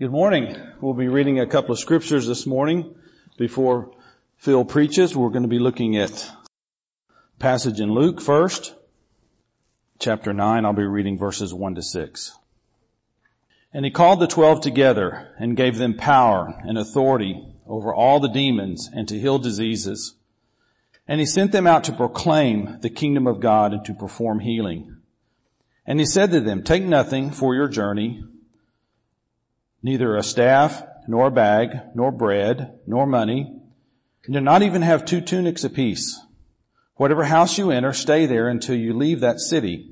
Good morning. We'll be reading a couple of scriptures this morning before Phil preaches. We're going to be looking at passage in Luke first. Chapter 9, I'll be reading verses 1 to 6. And he called the twelve together and gave them power and authority over all the demons and to heal diseases. And he sent them out to proclaim the kingdom of God and to perform healing. And he said to them, take nothing for your journey, neither a staff, nor a bag, nor bread, nor money, and do not even have two tunics apiece. Whatever house you enter, stay there until you leave that city.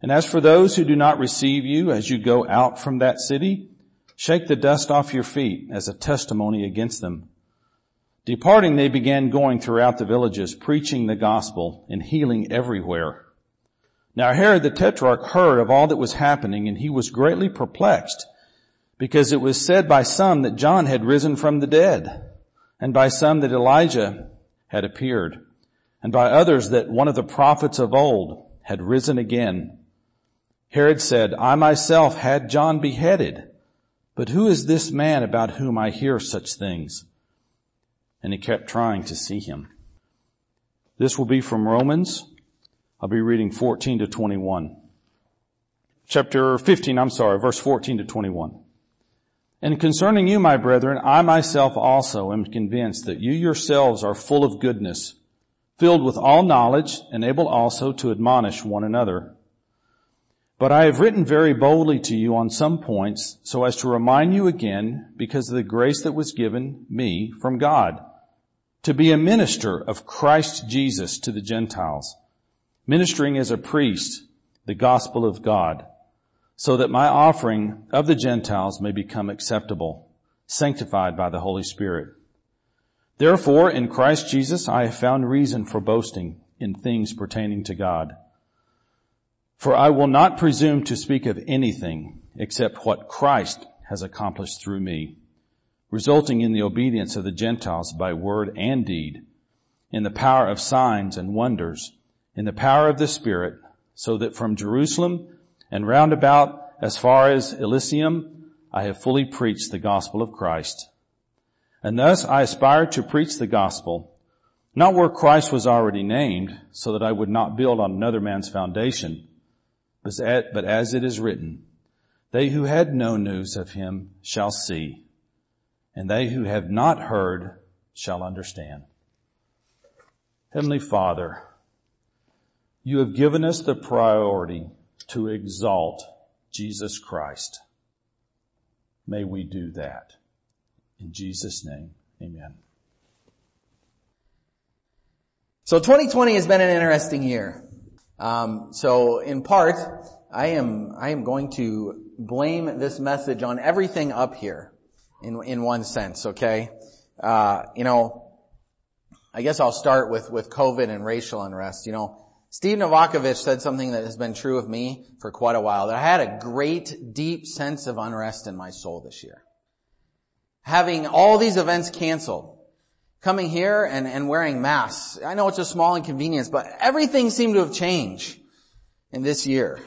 And as for those who do not receive you as you go out from that city, shake the dust off your feet as a testimony against them. Departing, they began going throughout the villages, preaching the gospel and healing everywhere. Now Herod the Tetrarch heard of all that was happening and he was greatly perplexed because it was said by some that John had risen from the dead and by some that Elijah had appeared and by others that one of the prophets of old had risen again. Herod said, I myself had John beheaded, but who is this man about whom I hear such things? And he kept trying to see him. This will be from Romans. I'll be reading 14 to 21. Chapter 15, I'm sorry, verse 14 to 21. And concerning you, my brethren, I myself also am convinced that you yourselves are full of goodness, filled with all knowledge, and able also to admonish one another. But I have written very boldly to you on some points so as to remind you again because of the grace that was given me from God to be a minister of Christ Jesus to the Gentiles, ministering as a priest the gospel of God so that my offering of the Gentiles may become acceptable, sanctified by the Holy Spirit. Therefore, in Christ Jesus, I have found reason for boasting in things pertaining to God. For I will not presume to speak of anything except what Christ has accomplished through me, resulting in the obedience of the Gentiles by word and deed, in the power of signs and wonders, in the power of the Spirit, so that from Jerusalem and round about as far as Illyricum, I have fully preached the gospel of Christ. And thus I aspire to preach the gospel, not where Christ was already named, so that I would not build on another man's foundation, but as it is written, they who had no news of him shall see, and they who have not heard shall understand. Heavenly Father, you have given us the priority to exalt Jesus Christ. May we do that. In Jesus' name, amen. So 2020 has been an interesting year. Um, so in part, I am I am going to blame this message on everything up here, in in one sense. Okay, uh, you know, I guess I'll start with with COVID and racial unrest. You know, Steve Novakovich said something that has been true of me for quite a while. That I had a great, deep sense of unrest in my soul this year. Having all these events canceled, coming here and, and wearing masks. I know it's a small inconvenience, but everything seemed to have changed in this year.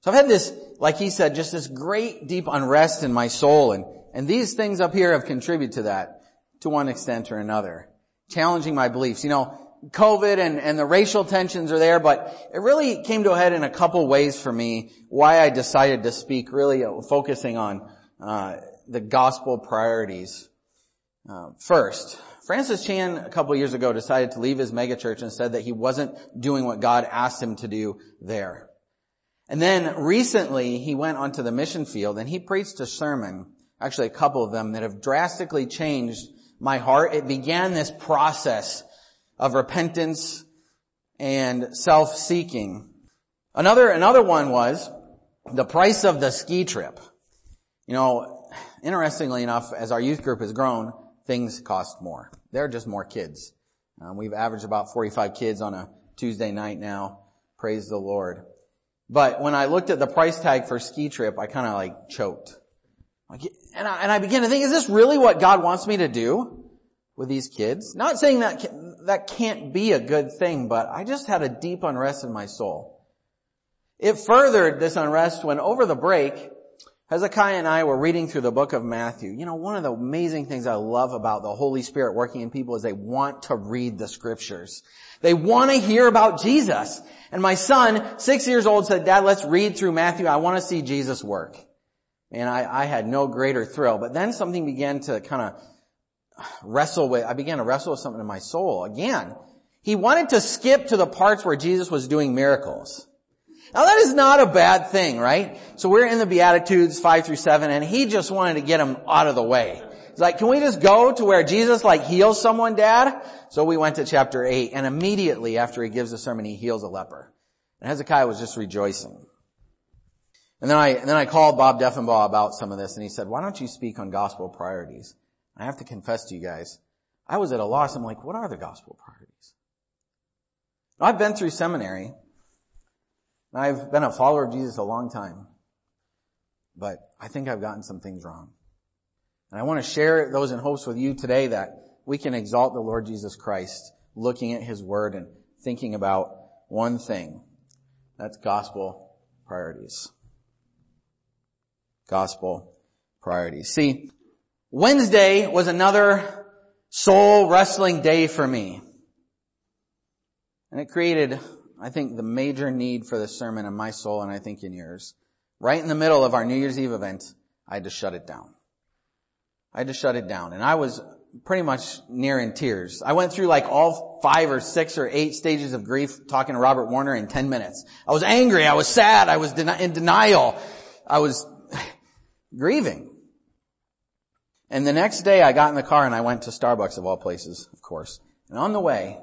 So I've had this, like he said, just this great deep unrest in my soul and, and these things up here have contributed to that to one extent or another. Challenging my beliefs. You know, COVID and, and the racial tensions are there, but it really came to a head in a couple ways for me why I decided to speak really focusing on uh, the gospel priorities. Uh, first, Francis Chan a couple years ago decided to leave his megachurch and said that he wasn't doing what God asked him to do there. And then recently he went onto the mission field and he preached a sermon, actually a couple of them that have drastically changed my heart. It began this process of repentance and self-seeking. Another, another one was the price of the ski trip. You know, interestingly enough, as our youth group has grown, things cost more. There are just more kids. Um, we've averaged about 45 kids on a Tuesday night now. Praise the Lord. But when I looked at the price tag for ski trip, I kind of like choked. And I, and I began to think, is this really what God wants me to do with these kids? Not saying that that can't be a good thing, but I just had a deep unrest in my soul. It furthered this unrest when over the break, Hezekiah and I were reading through the book of Matthew. You know, one of the amazing things I love about the Holy Spirit working in people is they want to read the scriptures. They want to hear about Jesus. And my son, six years old, said, Dad, let's read through Matthew. I want to see Jesus work. And I, I had no greater thrill. But then something began to kind of wrestle with, I began to wrestle with something in my soul. Again, he wanted to skip to the parts where Jesus was doing miracles. Now that is not a bad thing, right? So we're in the Beatitudes 5 through 7 and he just wanted to get him out of the way. He's like, can we just go to where Jesus like heals someone, dad? So we went to chapter 8 and immediately after he gives the sermon, he heals a leper. And Hezekiah was just rejoicing. And then I, and then I called Bob Deffinbaugh about some of this and he said, why don't you speak on gospel priorities? I have to confess to you guys, I was at a loss. I'm like, what are the gospel priorities? I've been through seminary and I've been a follower of Jesus a long time, but I think I've gotten some things wrong. And I want to share those in hopes with you today that we can exalt the Lord Jesus Christ, looking at His Word and thinking about one thing. That's gospel priorities. Gospel priorities. See, Wednesday was another soul wrestling day for me. And it created I think the major need for this sermon in my soul and I think in yours, right in the middle of our New Year's Eve event, I had to shut it down. I had to shut it down. And I was pretty much near in tears. I went through like all five or six or eight stages of grief talking to Robert Warner in 10 minutes. I was angry. I was sad. I was in denial. I was grieving. And the next day I got in the car and I went to Starbucks of all places, of course. And on the way,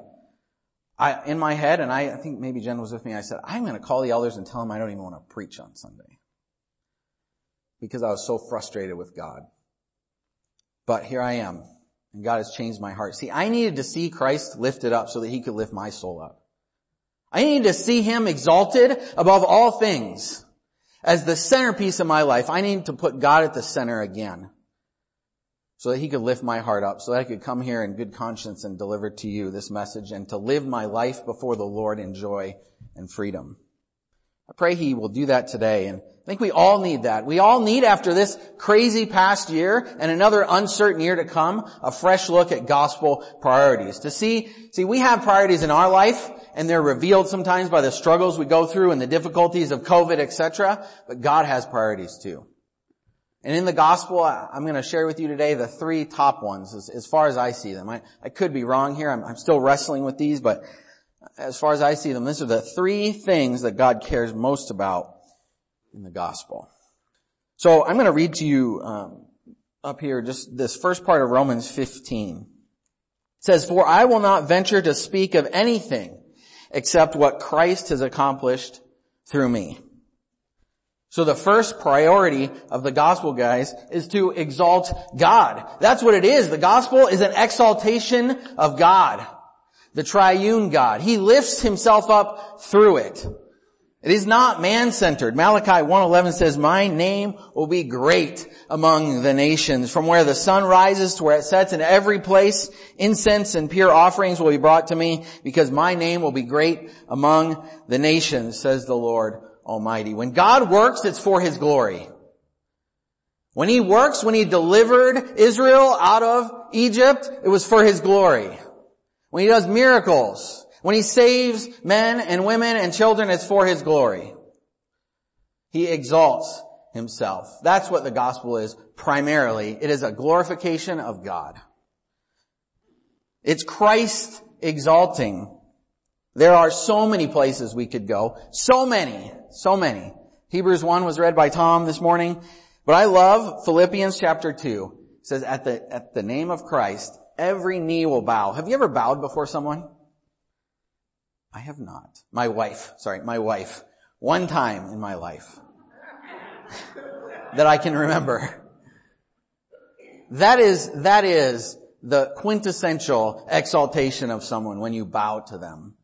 I, in my head, and I, I think maybe Jen was with me, I said, I'm going to call the elders and tell them I don't even want to preach on Sunday. Because I was so frustrated with God. But here I am, and God has changed my heart. See, I needed to see Christ lifted up so that He could lift my soul up. I needed to see Him exalted above all things. As the centerpiece of my life, I need to put God at the center again so that he could lift my heart up, so that I could come here in good conscience and deliver to you this message and to live my life before the Lord in joy and freedom. I pray he will do that today and I think we all need that. We all need after this crazy past year and another uncertain year to come, a fresh look at gospel priorities. To see, see we have priorities in our life and they're revealed sometimes by the struggles we go through and the difficulties of COVID, etc. But God has priorities too. And in the gospel, I'm going to share with you today the three top ones as, as far as I see them. I, I could be wrong here. I'm, I'm still wrestling with these, but as far as I see them, these are the three things that God cares most about in the gospel. So I'm going to read to you um, up here just this first part of Romans 15. It says, For I will not venture to speak of anything except what Christ has accomplished through me. So the first priority of the gospel, guys, is to exalt God. That's what it is. The gospel is an exaltation of God. The triune God. He lifts himself up through it. It is not man-centered. Malachi 1.11 says, My name will be great among the nations. From where the sun rises to where it sets in every place, incense and pure offerings will be brought to me because my name will be great among the nations, says the Lord Almighty. When God works, it's for His glory. When He works, when He delivered Israel out of Egypt, it was for His glory. When He does miracles, when He saves men and women and children, it's for His glory. He exalts Himself. That's what the gospel is primarily. It is a glorification of God. It's Christ exalting. There are so many places we could go. So many. So many. Hebrews 1 was read by Tom this morning. But I love Philippians chapter 2. It says, at the, at the name of Christ, every knee will bow. Have you ever bowed before someone? I have not. My wife, sorry, my wife. One time in my life. that I can remember. That is, that is the quintessential exaltation of someone when you bow to them.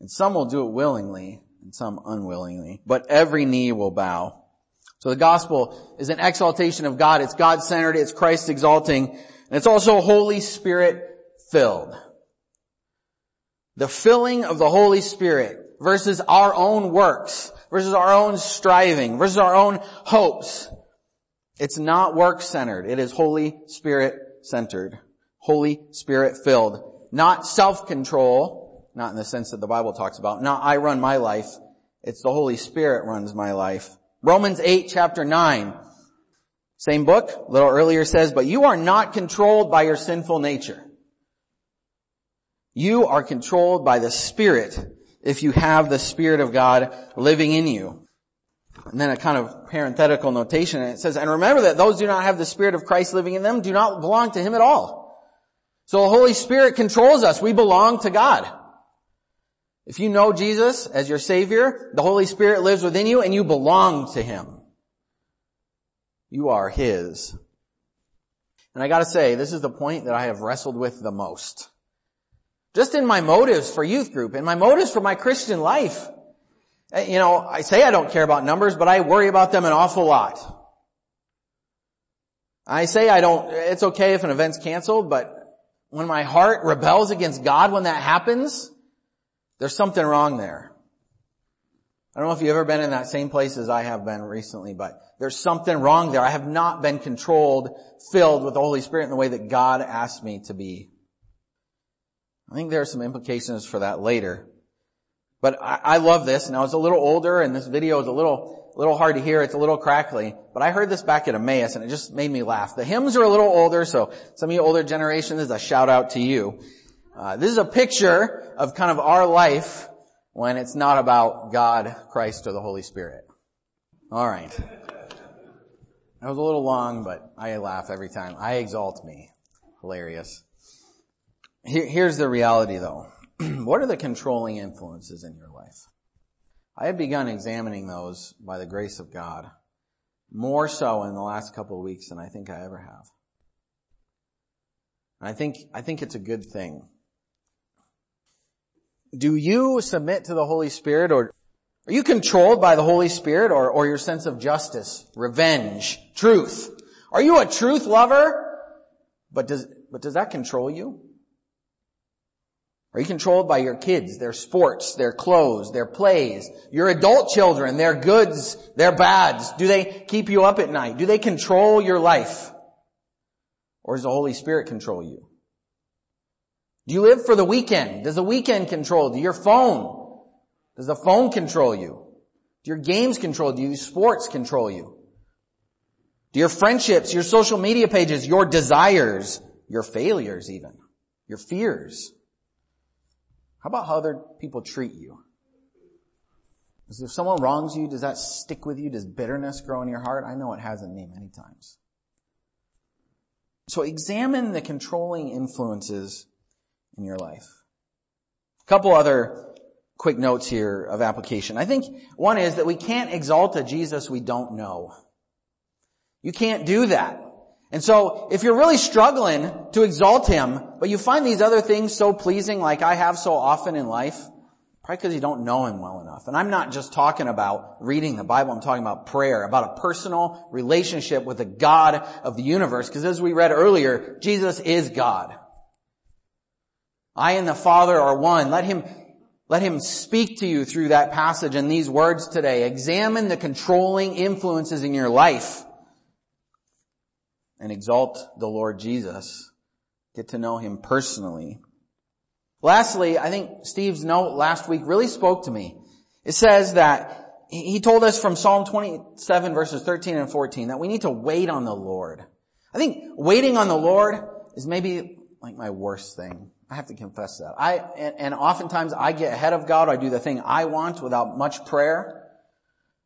And some will do it willingly, and some unwillingly, but every knee will bow. So the gospel is an exaltation of God. It's God-centered. It's Christ exalting. And it's also Holy Spirit filled. The filling of the Holy Spirit versus our own works, versus our own striving, versus our own hopes. It's not work-centered. It is Holy Spirit-centered. Holy Spirit-filled. Not self-control, not in the sense that the Bible talks about. Not I run my life. It's the Holy Spirit runs my life. Romans 8 chapter 9. Same book, a little earlier says, but you are not controlled by your sinful nature. You are controlled by the Spirit if you have the Spirit of God living in you. And then a kind of parenthetical notation, and it says, and remember that those do not have the Spirit of Christ living in them do not belong to Him at all. So the Holy Spirit controls us. We belong to God. If you know Jesus as your Savior, the Holy Spirit lives within you and you belong to Him. You are His. And I gotta say, this is the point that I have wrestled with the most. Just in my motives for youth group and my motives for my Christian life. Eh, you know, I say I don't care about numbers, but I worry about them an awful lot. I say I don't, it's okay if an event's canceled, but when my heart rebels against God when that happens, there's something wrong there. I don't know if you've ever been in that same place as I have been recently, but there's something wrong there. I have not been controlled, filled with the Holy Spirit in the way that God asked me to be. I think there are some implications for that later. But I, I love this. Now it's a little older and this video is a little, little hard to hear. It's a little crackly. But I heard this back at Emmaus and it just made me laugh. The hymns are a little older, so some of you older generations, is a shout out to you. Uh, this is a picture of kind of our life when it's not about God, Christ, or the Holy Spirit. All right. That was a little long, but I laugh every time. I exalt me. Hilarious. Here, here's the reality though. what are the controlling influences in your life? I have begun examining those by the grace of God more so in the last couple of weeks than I think I ever have. And I think, I think it's a good thing do you submit to the Holy Spirit or are you controlled by the Holy Spirit or, or your sense of justice, revenge, truth? Are you a truth lover? But does, but does that control you? Are you controlled by your kids, their sports, their clothes, their plays, your adult children, their goods, their bads? Do they keep you up at night? Do they control your life? Or does the Holy Spirit control you? Do you live for the weekend? Does the weekend control you? Your phone? Does the phone control you? Do your games control you? Do sports control you? Do your friendships, your social media pages, your desires, your failures even, your fears? How about how other people treat you? if someone wrongs you, does that stick with you? Does bitterness grow in your heart? I know it has in me many times. So examine the controlling influences in your life. A couple other quick notes here of application. I think one is that we can't exalt a Jesus we don't know. You can't do that. And so if you're really struggling to exalt Him, but you find these other things so pleasing like I have so often in life, probably because you don't know Him well enough. And I'm not just talking about reading the Bible, I'm talking about prayer, about a personal relationship with the God of the universe, because as we read earlier, Jesus is God. I and the Father are one. Let him, let him speak to you through that passage and these words today. Examine the controlling influences in your life and exalt the Lord Jesus. Get to know him personally. Lastly, I think Steve's note last week really spoke to me. It says that he told us from Psalm 27 verses 13 and 14 that we need to wait on the Lord. I think waiting on the Lord is maybe like my worst thing. I have to confess that. I, and, and oftentimes I get ahead of God. I do the thing I want without much prayer,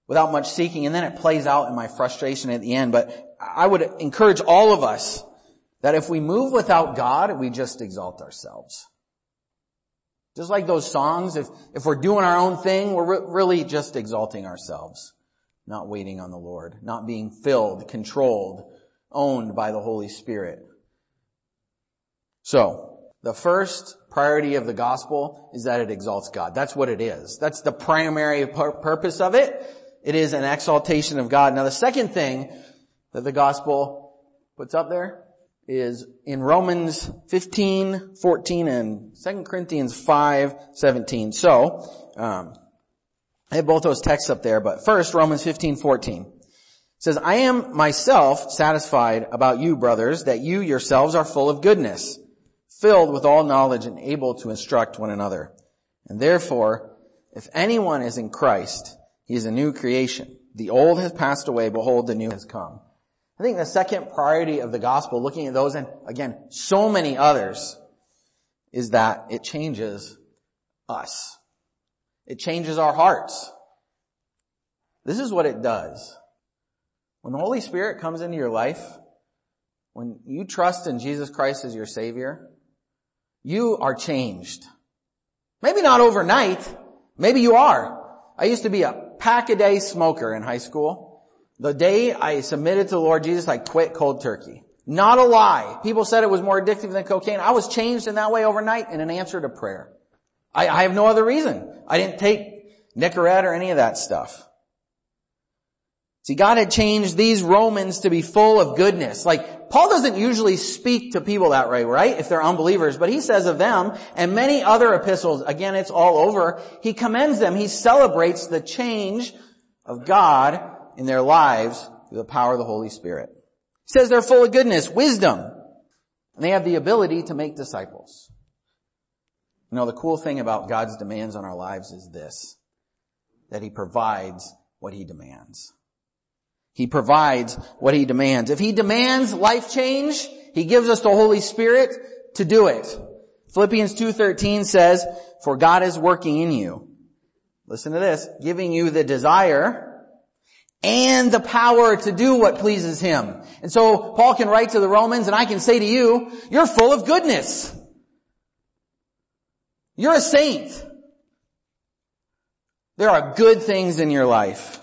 without much seeking, and then it plays out in my frustration at the end. But I would encourage all of us that if we move without God, we just exalt ourselves. Just like those songs, if, if we're doing our own thing, we're re- really just exalting ourselves, not waiting on the Lord, not being filled, controlled, owned by the Holy Spirit. So, the first priority of the gospel is that it exalts God. That's what it is. That's the primary pur- purpose of it. It is an exaltation of God. Now the second thing that the gospel puts up there is in Romans 15, 14, and 2 Corinthians 5, 17. So, um, I have both those texts up there, but first, Romans 15, 14. says, I am myself satisfied about you, brothers, that you yourselves are full of goodness, filled with all knowledge and able to instruct one another. And therefore, if anyone is in Christ, he is a new creation. The old has passed away, behold, the new has come. I think the second priority of the gospel, looking at those and again, so many others, is that it changes us. It changes our hearts. This is what it does. When the Holy Spirit comes into your life, when you trust in Jesus Christ as your Savior, you are changed. Maybe not overnight. Maybe you are. I used to be a pack-a-day smoker in high school. The day I submitted to the Lord Jesus, I quit cold turkey. Not a lie. People said it was more addictive than cocaine. I was changed in that way overnight in an answer to prayer. I, I have no other reason. I didn't take Nicorette or any of that stuff. See, God had changed these Romans to be full of goodness. Like, Paul doesn't usually speak to people that way, right? If they're unbelievers, but he says of them, and many other epistles, again, it's all over, he commends them, he celebrates the change of God in their lives through the power of the Holy Spirit. He says they're full of goodness, wisdom, and they have the ability to make disciples. You know, the cool thing about God's demands on our lives is this, that he provides what he demands. He provides what He demands. If He demands life change, He gives us the Holy Spirit to do it. Philippians 2.13 says, for God is working in you. Listen to this, giving you the desire and the power to do what pleases Him. And so Paul can write to the Romans and I can say to you, you're full of goodness. You're a saint. There are good things in your life.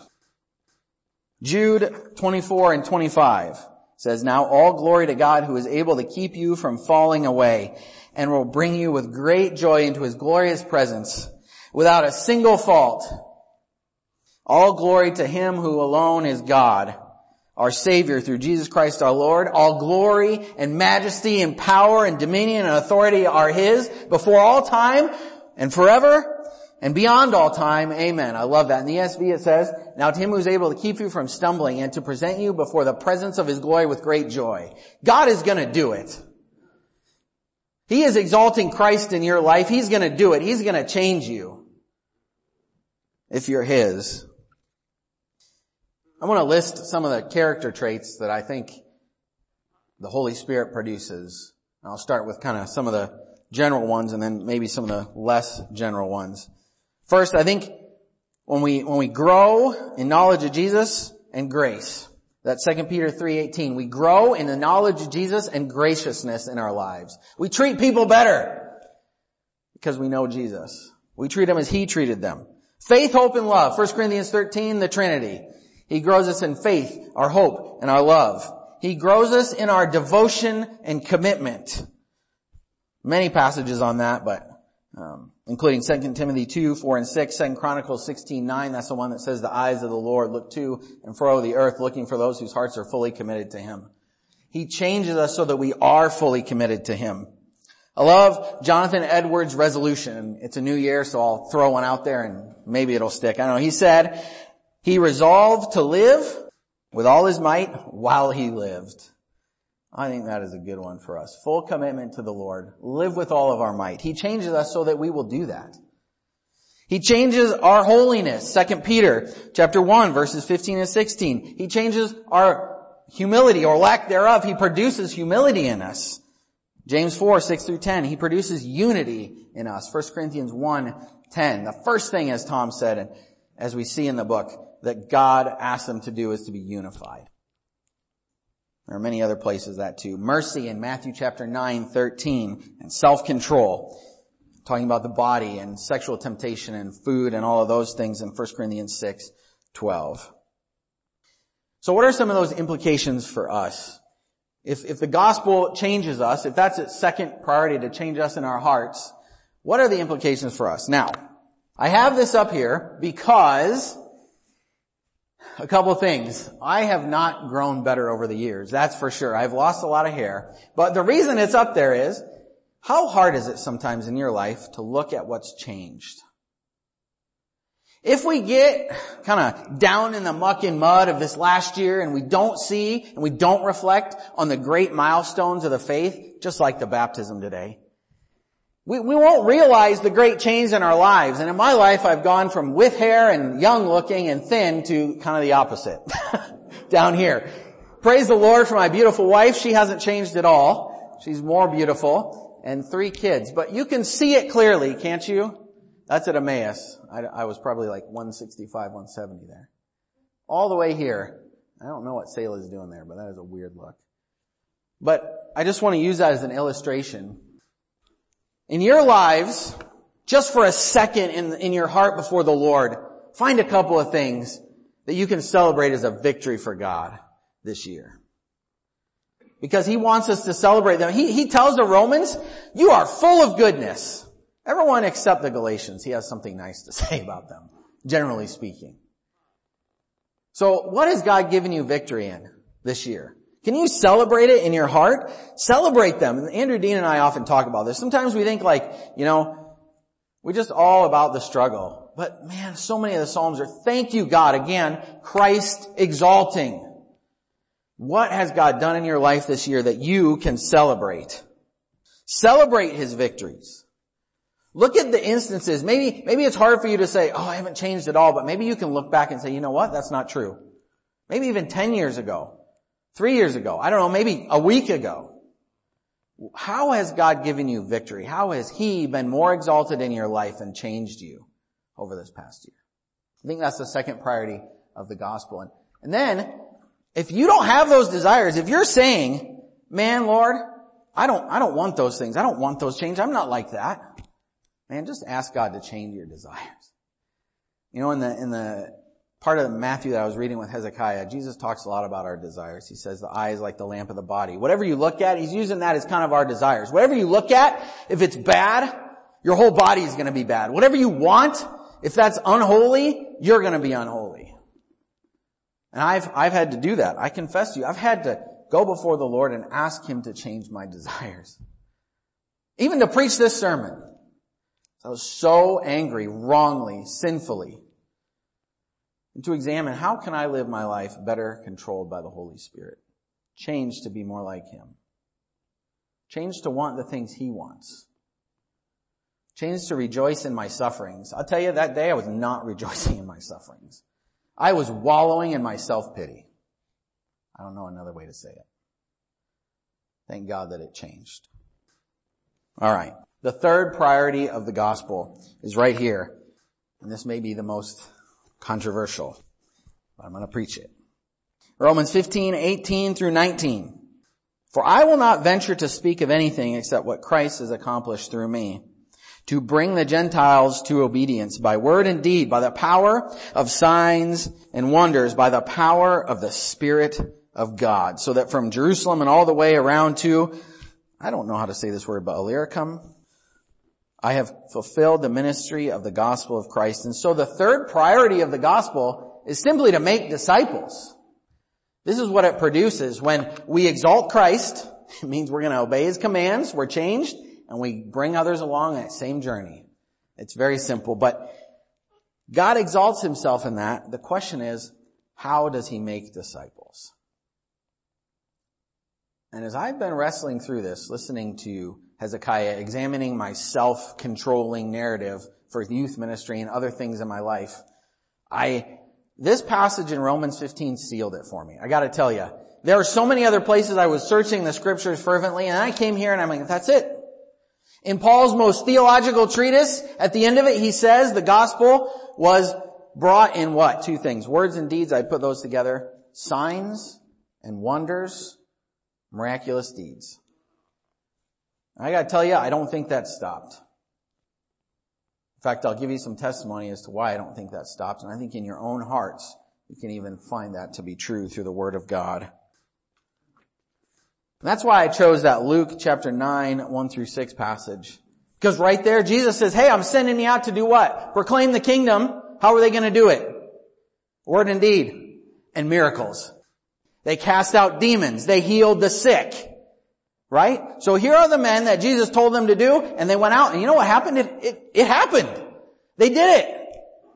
Jude 24 and 25 says, Now all glory to God who is able to keep you from falling away and will bring you with great joy into his glorious presence without a single fault. All glory to him who alone is God, our Savior through Jesus Christ our Lord. All glory and majesty and power and dominion and authority are his before all time and forever and beyond all time. Amen. I love that. In the ESV it says, now to him who is able to keep you from stumbling and to present you before the presence of his glory with great joy. God is gonna do it. He is exalting Christ in your life. He's gonna do it. He's gonna change you. If you're his. I want to list some of the character traits that I think the Holy Spirit produces. I'll start with kind of some of the general ones and then maybe some of the less general ones. First, I think when we, when we grow in knowledge of Jesus and grace, that 2 Peter 3.18, we grow in the knowledge of Jesus and graciousness in our lives. We treat people better because we know Jesus. We treat them as He treated them. Faith, hope, and love. 1 Corinthians 13, the Trinity. He grows us in faith, our hope, and our love. He grows us in our devotion and commitment. Many passages on that, but um, including 2 Timothy 2, 4 and 6, 2 Chronicles 16, 9, that's the one that says the eyes of the Lord look to and fro the earth looking for those whose hearts are fully committed to Him. He changes us so that we are fully committed to Him. I love Jonathan Edwards' resolution. It's a new year, so I'll throw one out there and maybe it'll stick. I don't know. He said, he resolved to live with all his might while he lived. I think that is a good one for us. Full commitment to the Lord. Live with all of our might. He changes us so that we will do that. He changes our holiness. 2 Peter chapter 1 verses 15 and 16. He changes our humility or lack thereof. He produces humility in us. James 4, 6 through 10. He produces unity in us. 1 Corinthians 1, 10. The first thing, as Tom said, and as we see in the book, that God asks them to do is to be unified. There are many other places that too. Mercy in Matthew chapter 9, 13, and self-control. Talking about the body and sexual temptation and food and all of those things in 1 Corinthians 6, 12. So what are some of those implications for us? If, if the gospel changes us, if that's its second priority to change us in our hearts, what are the implications for us? Now, I have this up here because a couple things. I have not grown better over the years, that's for sure. I've lost a lot of hair. But the reason it's up there is, how hard is it sometimes in your life to look at what's changed? If we get kind of down in the muck and mud of this last year and we don't see and we don't reflect on the great milestones of the faith, just like the baptism today, we, we won't realize the great change in our lives. And in my life, I've gone from with hair and young looking and thin to kind of the opposite down here. Praise the Lord for my beautiful wife. She hasn't changed at all. She's more beautiful and three kids, but you can see it clearly, can't you? That's at Emmaus. I, I was probably like 165, 170 there. All the way here. I don't know what Selah is doing there, but that is a weird look. But I just want to use that as an illustration. In your lives, just for a second in, in your heart before the Lord, find a couple of things that you can celebrate as a victory for God this year. Because He wants us to celebrate them. He, he tells the Romans, you are full of goodness. Everyone except the Galatians, he has something nice to say about them, generally speaking. So what has God given you victory in this year? Can you celebrate it in your heart? Celebrate them. And Andrew Dean and I often talk about this. Sometimes we think like, you know, we're just all about the struggle. But man, so many of the Psalms are thank you God. Again, Christ exalting. What has God done in your life this year that you can celebrate? Celebrate His victories. Look at the instances. Maybe, maybe it's hard for you to say, oh, I haven't changed at all, but maybe you can look back and say, you know what? That's not true. Maybe even 10 years ago, three years ago, I don't know, maybe a week ago. How has God given you victory? How has He been more exalted in your life and changed you over this past year? I think that's the second priority of the gospel. And, and then, if you don't have those desires, if you're saying, man, Lord, I don't, I don't want those things. I don't want those changes. I'm not like that. Man, just ask God to change your desires. You know, in the, in the part of Matthew that I was reading with Hezekiah, Jesus talks a lot about our desires. He says the eye is like the lamp of the body. Whatever you look at, he's using that as kind of our desires. Whatever you look at, if it's bad, your whole body is going to be bad. Whatever you want, if that's unholy, you're going to be unholy. And I've, I've had to do that. I confess to you, I've had to go before the Lord and ask Him to change my desires. Even to preach this sermon. I was so angry, wrongly, sinfully. And to examine how can I live my life better controlled by the Holy Spirit? Change to be more like Him. Change to want the things He wants. Change to rejoice in my sufferings. I'll tell you that day I was not rejoicing in my sufferings. I was wallowing in my self-pity. I don't know another way to say it. Thank God that it changed. Alright. The third priority of the gospel is right here. And this may be the most controversial, but I'm going to preach it. Romans 15, 18 through 19. For I will not venture to speak of anything except what Christ has accomplished through me to bring the Gentiles to obedience by word and deed, by the power of signs and wonders, by the power of the Spirit of God, so that from Jerusalem and all the way around to, I don't know how to say this word, but Illyricum, I have fulfilled the ministry of the gospel of Christ. And so the third priority of the gospel is simply to make disciples. This is what it produces. When we exalt Christ, it means we're going to obey His commands, we're changed, and we bring others along that same journey. It's very simple, but God exalts Himself in that. The question is, how does He make disciples? And as I've been wrestling through this, listening to Hezekiah, examining my self-controlling narrative for youth ministry and other things in my life, I, this passage in Romans 15 sealed it for me. I gotta tell you, there are so many other places I was searching the scriptures fervently and I came here and I'm like, that's it. In Paul's most theological treatise, at the end of it, he says the gospel was brought in what? Two things. Words and deeds, I put those together. Signs and wonders, miraculous deeds. I gotta tell you, I don't think that stopped. In fact, I'll give you some testimony as to why I don't think that stopped. And I think in your own hearts, you can even find that to be true through the Word of God. And that's why I chose that Luke chapter 9, 1 through 6 passage. Because right there, Jesus says, hey, I'm sending you out to do what? Proclaim the kingdom. How are they going to do it? Word and deed and miracles. They cast out demons. They healed the sick. Right? So here are the men that Jesus told them to do, and they went out, and you know what happened? It, it, it happened. They did it.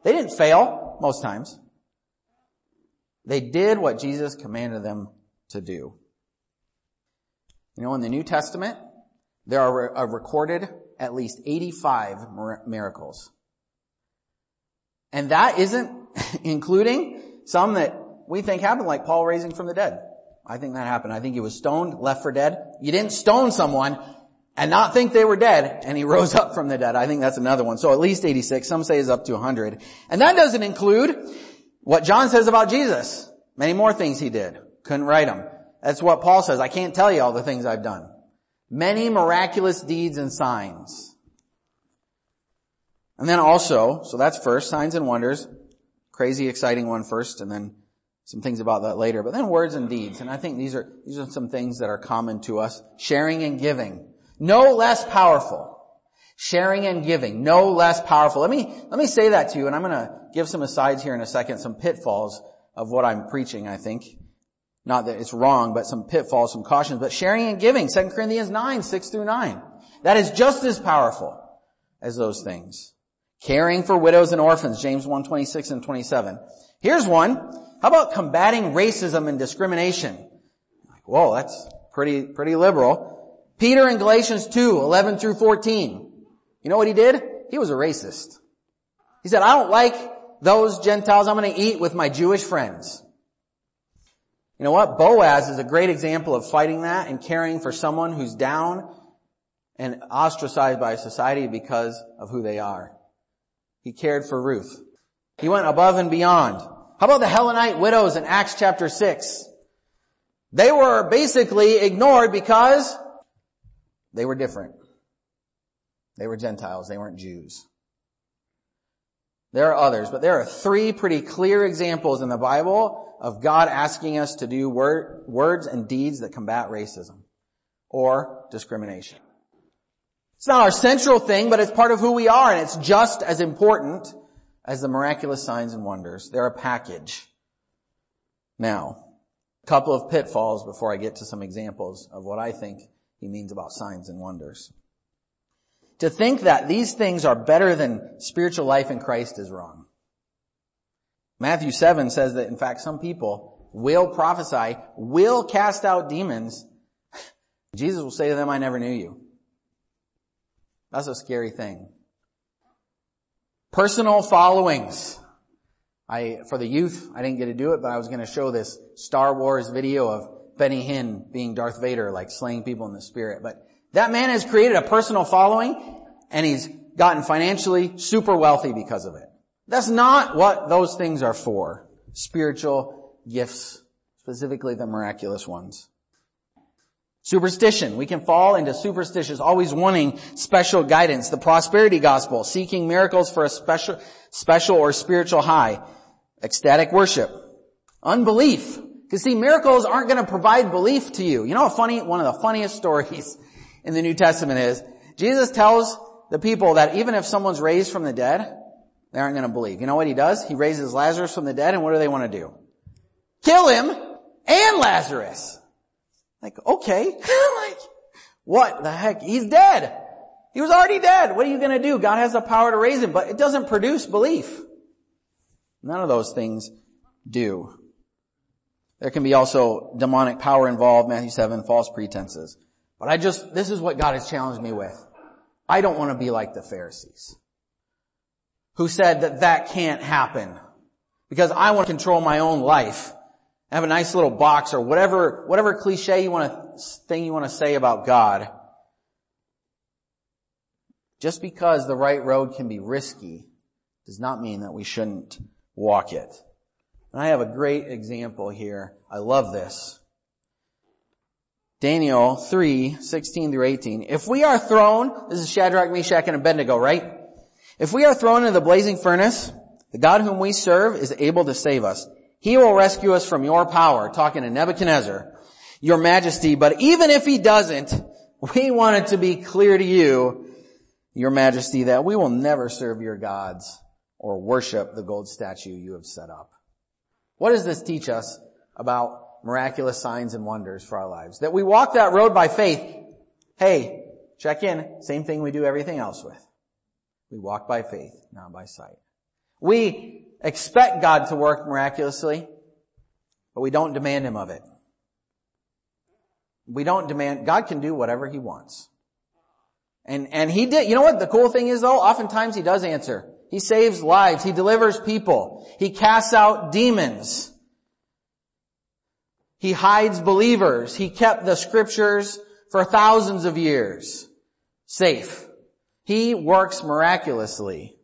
They didn't fail most times. They did what Jesus commanded them to do. You know, in the New Testament, there are recorded at least 85 miracles. And that isn't including some that we think happened, like Paul raising from the dead. I think that happened. I think he was stoned, left for dead. You didn't stone someone and not think they were dead, and he rose up from the dead. I think that's another one. So at least 86. Some say is up to 100. And that doesn't include what John says about Jesus. Many more things he did. Couldn't write them. That's what Paul says. I can't tell you all the things I've done. Many miraculous deeds and signs. And then also, so that's first, signs and wonders. Crazy exciting one first, and then some things about that later. But then words and deeds. And I think these are, these are some things that are common to us. Sharing and giving. No less powerful. Sharing and giving. No less powerful. Let me, let me say that to you, and I'm gonna give some asides here in a second, some pitfalls of what I'm preaching, I think. Not that it's wrong, but some pitfalls, some cautions. But sharing and giving, 2 Corinthians 9, 6 through 9. That is just as powerful as those things. Caring for widows and orphans, James 1, 26 and 27. Here's one. How about combating racism and discrimination? Like, whoa, that's pretty, pretty liberal. Peter in Galatians 2, 11 through 14. You know what he did? He was a racist. He said, I don't like those Gentiles. I'm going to eat with my Jewish friends. You know what? Boaz is a great example of fighting that and caring for someone who's down and ostracized by society because of who they are. He cared for Ruth. He went above and beyond. How about the Hellenite widows in Acts chapter 6? They were basically ignored because they were different. They were Gentiles. They weren't Jews. There are others, but there are three pretty clear examples in the Bible of God asking us to do word, words and deeds that combat racism or discrimination. It's not our central thing, but it's part of who we are, and it's just as important as the miraculous signs and wonders. They're a package. Now, a couple of pitfalls before I get to some examples of what I think he means about signs and wonders. To think that these things are better than spiritual life in Christ is wrong. Matthew 7 says that in fact some people will prophesy, will cast out demons. Jesus will say to them, I never knew you. That's a scary thing. Personal followings. I, for the youth, I didn't get to do it, but I was going to show this Star Wars video of Benny Hinn being Darth Vader, like slaying people in the spirit. But that man has created a personal following and he's gotten financially super wealthy because of it. That's not what those things are for. Spiritual gifts, specifically the miraculous ones. Superstition. We can fall into superstitious, always wanting special guidance. The prosperity gospel, seeking miracles for a special, special or spiritual high. Ecstatic worship. Unbelief. Because see, miracles aren't going to provide belief to you. You know what funny, one of the funniest stories in the New Testament is, Jesus tells the people that even if someone's raised from the dead, they aren't going to believe. You know what he does? He raises Lazarus from the dead and what do they want to do? Kill him and Lazarus. Like, okay. like, what the heck? He's dead. He was already dead. What are you going to do? God has the power to raise him, but it doesn't produce belief. None of those things do. There can be also demonic power involved, Matthew 7, false pretenses. But I just, this is what God has challenged me with. I don't want to be like the Pharisees who said that that can't happen because I want to control my own life. Have a nice little box or whatever, whatever cliche you want to, thing you want to say about God. Just because the right road can be risky does not mean that we shouldn't walk it. And I have a great example here. I love this. Daniel 3, 16 through 18. If we are thrown, this is Shadrach, Meshach, and Abednego, right? If we are thrown into the blazing furnace, the God whom we serve is able to save us. He will rescue us from your power, talking to Nebuchadnezzar, your majesty. But even if he doesn't, we want it to be clear to you, your majesty, that we will never serve your gods or worship the gold statue you have set up. What does this teach us about miraculous signs and wonders for our lives? That we walk that road by faith. Hey, check in. Same thing we do everything else with. We walk by faith, not by sight. We expect God to work miraculously, but we don't demand Him of it. We don't demand, God can do whatever He wants. And, and He did, you know what the cool thing is though? Oftentimes He does answer. He saves lives. He delivers people. He casts out demons. He hides believers. He kept the scriptures for thousands of years safe. He works miraculously.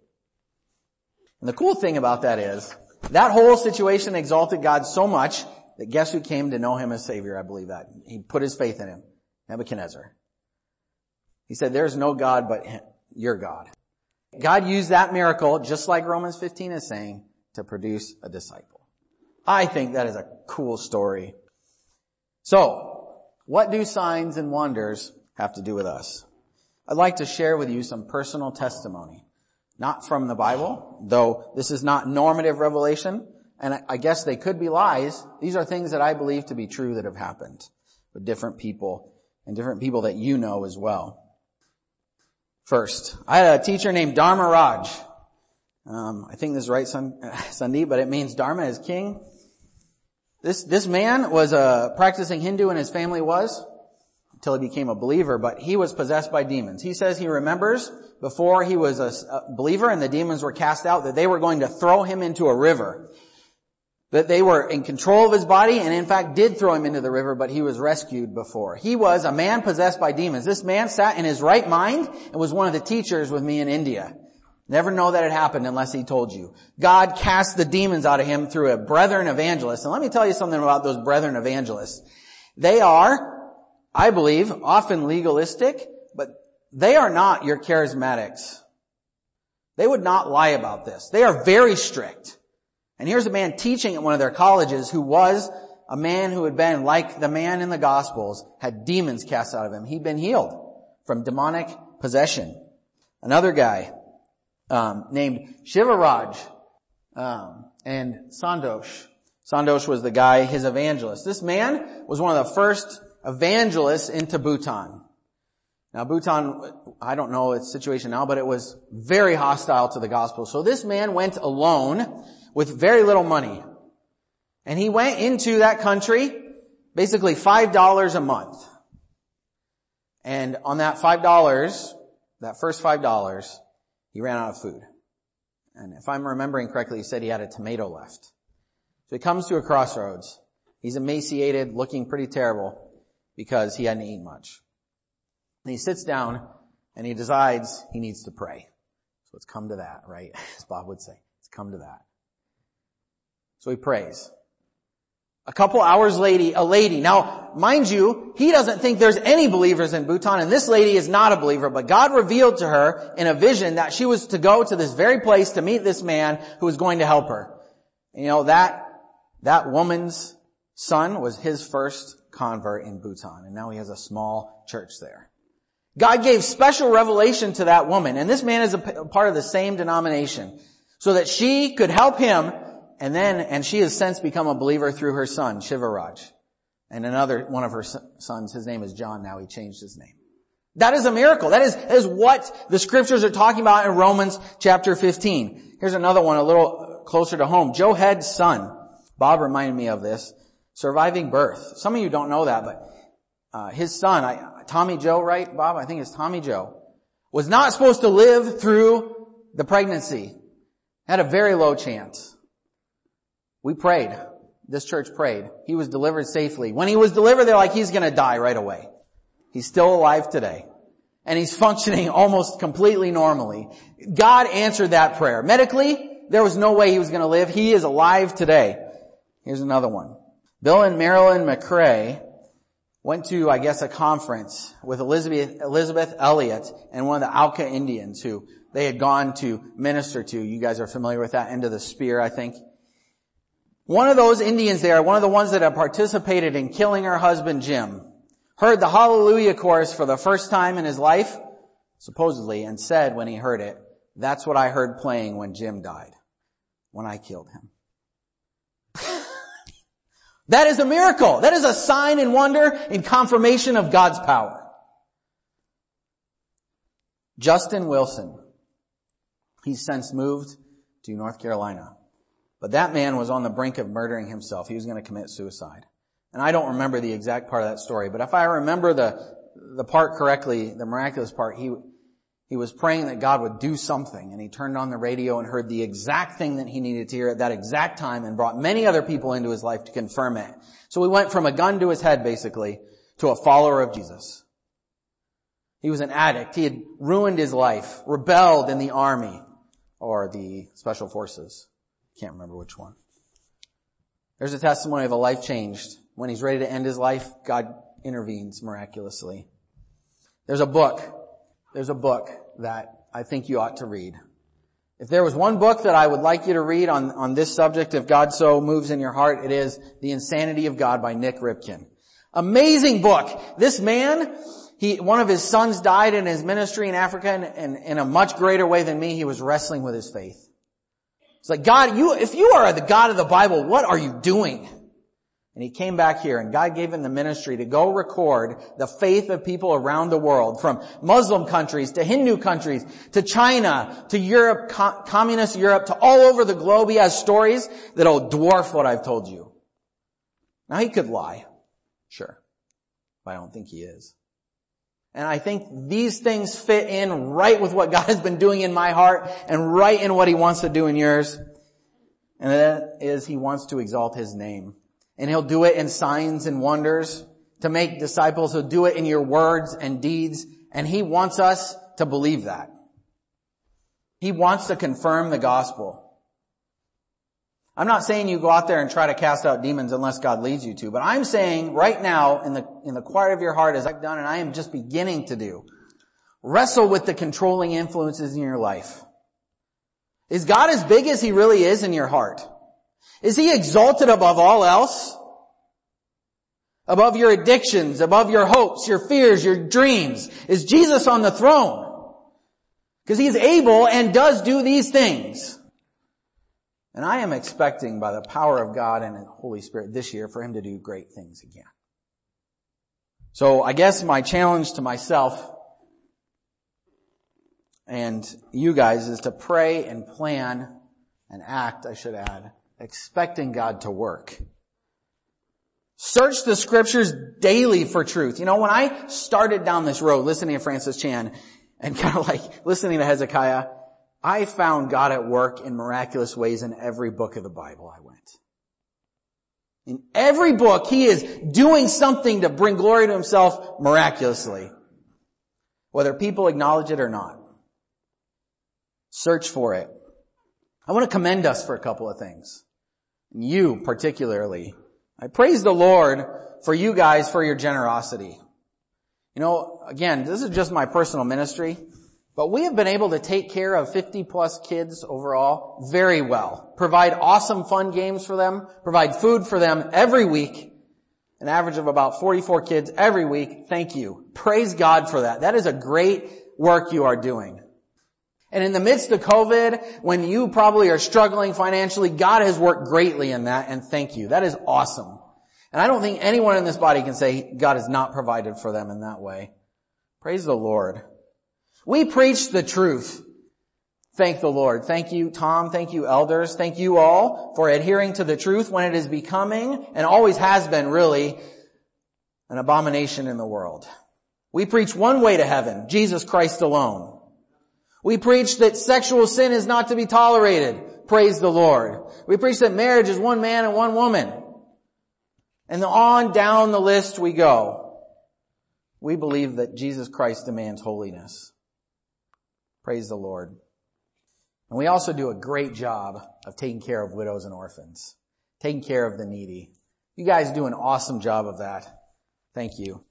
And the cool thing about that is, that whole situation exalted God so much that guess who came to know him as Savior? I believe that. He put his faith in him. Nebuchadnezzar. He said, there's no God but him, your God. God used that miracle, just like Romans 15 is saying, to produce a disciple. I think that is a cool story. So, what do signs and wonders have to do with us? I'd like to share with you some personal testimony. Not from the Bible, though this is not normative revelation, and I guess they could be lies. These are things that I believe to be true that have happened with different people and different people that you know as well. First, I had a teacher named Dharma Raj. Um, I think this is right, Sandeep, but it means Dharma is king. This, this man was a practicing Hindu and his family was until he became a believer, but he was possessed by demons. He says he remembers before he was a, believer and the demons were cast out that they were going to throw him into a river that they were in control of his body and in fact did throw him into the river, but he was rescued before. He was a man possessed by demons. This man sat in his right mind and was one of the teachers with me in India. Never know that it happened unless he told you. God cast the demons out of him through a brethren evangelist. And let me tell you something about those brethren evangelists. They are, I believe, often legalistic, but they are not your charismatics. They would not lie about this. They are very strict. And here's a man teaching at one of their colleges who was a man who had been like the man in the Gospels, had demons cast out of him. He'd been healed from demonic possession. Another guy um, named Shivaraj um, and Santosh. Santosh was the guy, his evangelist. This man was one of the first evangelists into Bhutan. Now Bhutan, I don't know its situation now, but it was very hostile to the gospel. So this man went alone with very little money. And he went into that country basically $5 a month. And on that $5, that first $5, he ran out of food. And if I'm remembering correctly, he said he had a tomato left. So he comes to a crossroads. He's emaciated, looking pretty terrible because he hadn't eaten much. And he sits down and he decides he needs to pray. So it's come to that, right? As Bob would say. It's come to that. So he prays. A couple hours lady, a lady. Now, mind you, he doesn't think there's any believers in Bhutan, and this lady is not a believer, but God revealed to her in a vision that she was to go to this very place to meet this man who was going to help her. You know, that, that woman's son was his first convert in Bhutan, and now he has a small church there. God gave special revelation to that woman, and this man is a part of the same denomination, so that she could help him and then, and she has since become a believer through her son, Shivaraj. And another, one of her sons, his name is John now, he changed his name. That is a miracle. That is, that is what the scriptures are talking about in Romans chapter 15. Here's another one a little closer to home. Joe Head's son, Bob reminded me of this, surviving birth. Some of you don't know that, but uh, his son, I, Tommy Joe, right, Bob? I think it's Tommy Joe, was not supposed to live through the pregnancy. Had a very low chance. We prayed. This church prayed. He was delivered safely. When he was delivered, they're like, he's gonna die right away. He's still alive today. And he's functioning almost completely normally. God answered that prayer. Medically, there was no way he was gonna live. He is alive today. Here's another one. Bill and Marilyn McRae went to, I guess, a conference with Elisabeth, Elisabeth Elliot and one of the Auca Indians who they had gone to minister to. You guys are familiar with that end of the spear, I think. One of those Indians there, one of the ones that had participated in killing her husband Jim, heard the Hallelujah chorus for the first time in his life, supposedly, and said when he heard it, that's what I heard playing when Jim died, when I killed him. That is a miracle. That is a sign and wonder in confirmation of God's power. Justin Wilson, he's since moved to North Carolina. But that man was on the brink of murdering himself. He was going to commit suicide. And I don't remember the exact part of that story, but if I remember the, the part correctly, the miraculous part, he, he was praying that God would do something and he turned on the radio and heard the exact thing that he needed to hear at that exact time and brought many other people into his life to confirm it. So he went from a gun to his head basically to a follower of Jesus. He was an addict. He had ruined his life, rebelled in the army or the special forces. Can't remember which one. There's a testimony of a life changed. When he's ready to end his life, God intervenes miraculously. There's a book there's a book that I think you ought to read. If there was one book that I would like you to read on, on this subject, if God so moves in your heart, it is The Insanity of God by Nik Ripken. Amazing book. This man, he, one of his sons died in his ministry in Africa and, and in a much greater way than me, he was wrestling with his faith. It's like, God, you, if you are the God of the Bible, what are you doing? And he came back here and God gave him the ministry to go record the faith of people around the world from Muslim countries to Hindu countries to China to Europe, co- communist Europe to all over the globe. He has stories that'll dwarf what I've told you. Now he could lie. Sure. But I don't think he is. And I think these things fit in right with what God has been doing in my heart and right in what he wants to do in yours. And that is he wants to exalt his name. And he'll do it in signs and wonders to make disciples. He'll do it in your words and deeds. And he wants us to believe that. He wants to confirm the gospel. I'm not saying you go out there and try to cast out demons unless God leads you to, but I'm saying right now in the, in the quiet of your heart as I've done and I am just beginning to do, wrestle with the controlling influences in your life. Is God as big as He really is in your heart? Is he exalted above all else? Above your addictions, above your hopes, your fears, your dreams? Is Jesus on the throne? Because he's able and does do these things. And I am expecting by the power of God and the Holy Spirit this year for him to do great things again. So I guess my challenge to myself and you guys is to pray and plan and act, I should add, expecting God to work. Search the scriptures daily for truth. You know, when I started down this road listening to Francis Chan and kind of like listening to Hezekiah, I found God at work in miraculous ways in every book of the Bible I went. In every book, He is doing something to bring glory to Himself miraculously. Whether people acknowledge it or not. Search for it. I want to commend us for a couple of things you particularly. I praise the Lord for you guys for your generosity. You know, again, this is just my personal ministry, but we have been able to take care of 50 plus kids overall very well. Provide awesome fun games for them, provide food for them every week, an average of about 44 kids every week. Thank you. Praise God for that. That is a great work you are doing. And in the midst of COVID, when you probably are struggling financially, God has worked greatly in that and thank you. That is awesome. And I don't think anyone in this body can say God has not provided for them in that way. Praise the Lord. We preach the truth. Thank the Lord. Thank you, Tom. Thank you, elders. Thank you all for adhering to the truth when it is becoming, and always has been really, an abomination in the world. We preach one way to heaven, Jesus Christ alone. We preach that sexual sin is not to be tolerated. Praise the Lord. We preach that marriage is one man and one woman. And on down the list we go. We believe that Jesus Christ demands holiness. Praise the Lord. And we also do a great job of taking care of widows and orphans. Taking care of the needy. You guys do an awesome job of that. Thank you.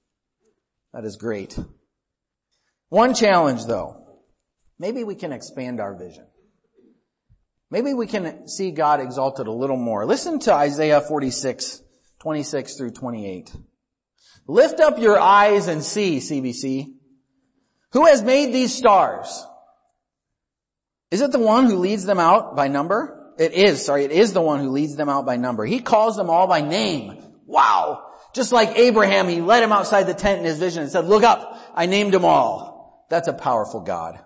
That is great. One challenge though. Maybe we can expand our vision. Maybe we can see God exalted a little more. Listen to Isaiah 46, 26 through 28. Lift up your eyes and see, CBC. Who has made these stars? Is it the one who leads them out by number? It is, sorry, it is the one who leads them out by number. He calls them all by name. Wow. Just like Abraham, he led him outside the tent in his vision and said, look up, I named them all. That's a powerful God.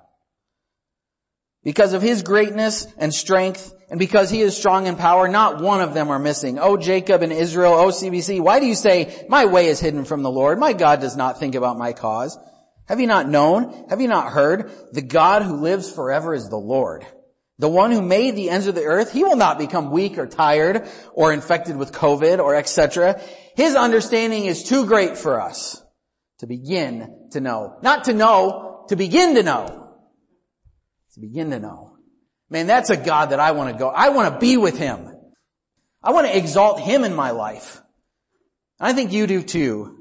Because of his greatness and strength, and because he is strong in power, not one of them are missing. O Jacob and Israel, oh, O CBC, why do you say, my way is hidden from the Lord? My God does not think about my cause. Have you not known? Have you not heard? The God who lives forever is the Lord. The one who made the ends of the earth, he will not become weak or tired or infected with COVID or etc. His understanding is too great for us to begin to know. Not to know, to begin to know to begin to know. Man, that's a God that I want to go. I want to be with Him. I want to exalt Him in my life. I think you do too.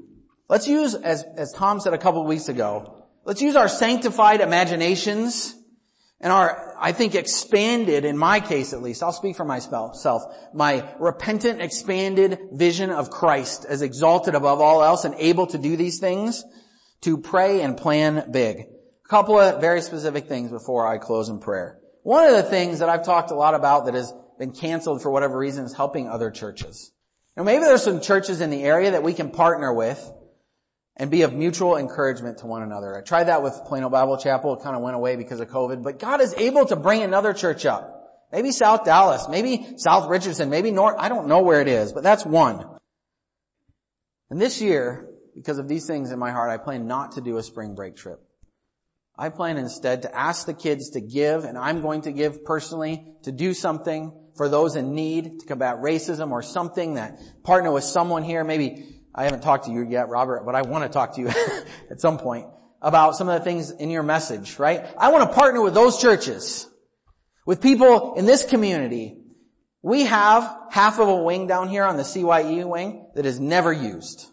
Let's use, as, as Tom said a couple weeks ago, let's use our sanctified imaginations and our, I think expanded, in my case at least, I'll speak for myself, my repentant, expanded vision of Christ as exalted above all else and able to do these things, to pray and plan big couple of very specific things before I close in prayer. One of the things that I've talked a lot about that has been canceled for whatever reason is helping other churches. Now maybe there's some churches in the area that we can partner with and be of mutual encouragement to one another. I tried that with Plano Bible Chapel. It kind of went away because of COVID, but God is able to bring another church up. Maybe South Dallas, maybe South Richardson, maybe North, I don't know where it is, but that's one. And this year, because of these things in my heart, I plan not to do a spring break trip. I plan instead to ask the kids to give, and I'm going to give personally, to do something for those in need, to combat racism or something that partner with someone here. Maybe, I haven't talked to you yet, Robert, but I want to talk to you at some point about some of the things in your message, right? I want to partner with those churches, with people in this community. We have half of a wing down here on the CYE wing that is never used.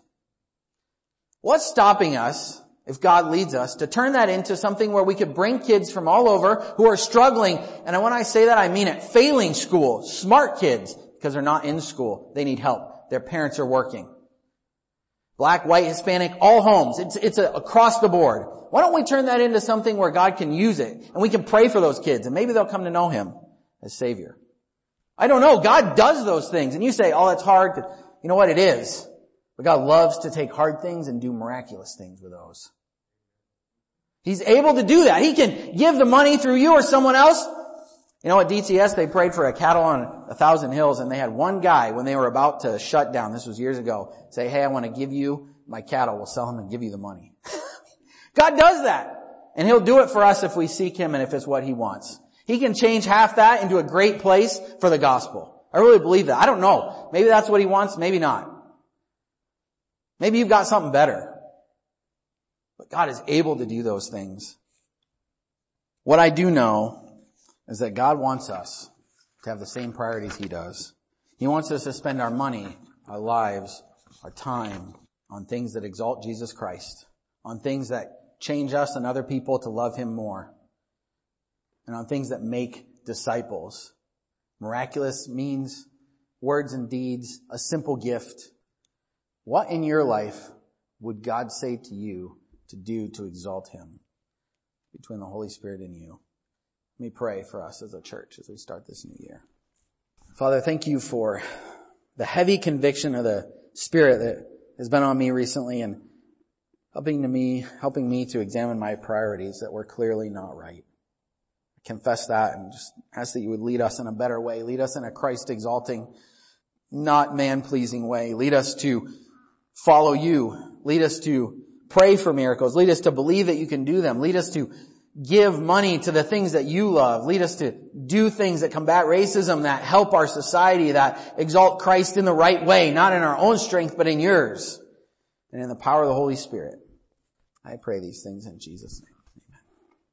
What's stopping us if God leads us, to turn that into something where we could bring kids from all over who are struggling, and when I say that, I mean it, failing school, smart kids, because they're not in school. They need help. Their parents are working. Black, white, Hispanic, all homes. It's, it's a, across the board. Why don't we turn that into something where God can use it, and we can pray for those kids, and maybe they'll come to know Him as Savior. I don't know. God does those things, and you say, oh, that's hard. You know what? It is. But God loves to take hard things and do miraculous things with those. He's able to do that. He can give the money through you or someone else. You know, at DTS, they prayed for a cattle on a thousand hills and they had one guy when they were about to shut down, this was years ago, say, hey, I want to give you my cattle. We'll sell them and give you the money. God does that. And He'll do it for us if we seek Him and if it's what He wants. He can change half that into a great place for the gospel. I really believe that. I don't know. Maybe that's what He wants, maybe not. Maybe you've got something better. But God is able to do those things. What I do know is that God wants us to have the same priorities He does. He wants us to spend our money, our lives, our time on things that exalt Jesus Christ, on things that change us and other people to love Him more, and on things that make disciples. Miraculous means words and deeds, a simple gift. What in your life would God say to you to do to exalt him between the Holy Spirit and you. Let me pray for us as a church as we start this new year. Father, thank you for the heavy conviction of the Spirit that has been on me recently and helping to me, helping me to examine my priorities that were clearly not right. I confess that and just ask that you would lead us in a better way, lead us in a Christ exalting, not man pleasing way, lead us to follow you, lead us to pray for miracles. Lead us to believe that you can do them. Lead us to give money to the things that you love. Lead us to do things that combat racism, that help our society, that exalt Christ in the right way, not in our own strength, but in yours and in the power of the Holy Spirit. I pray these things in Jesus' name.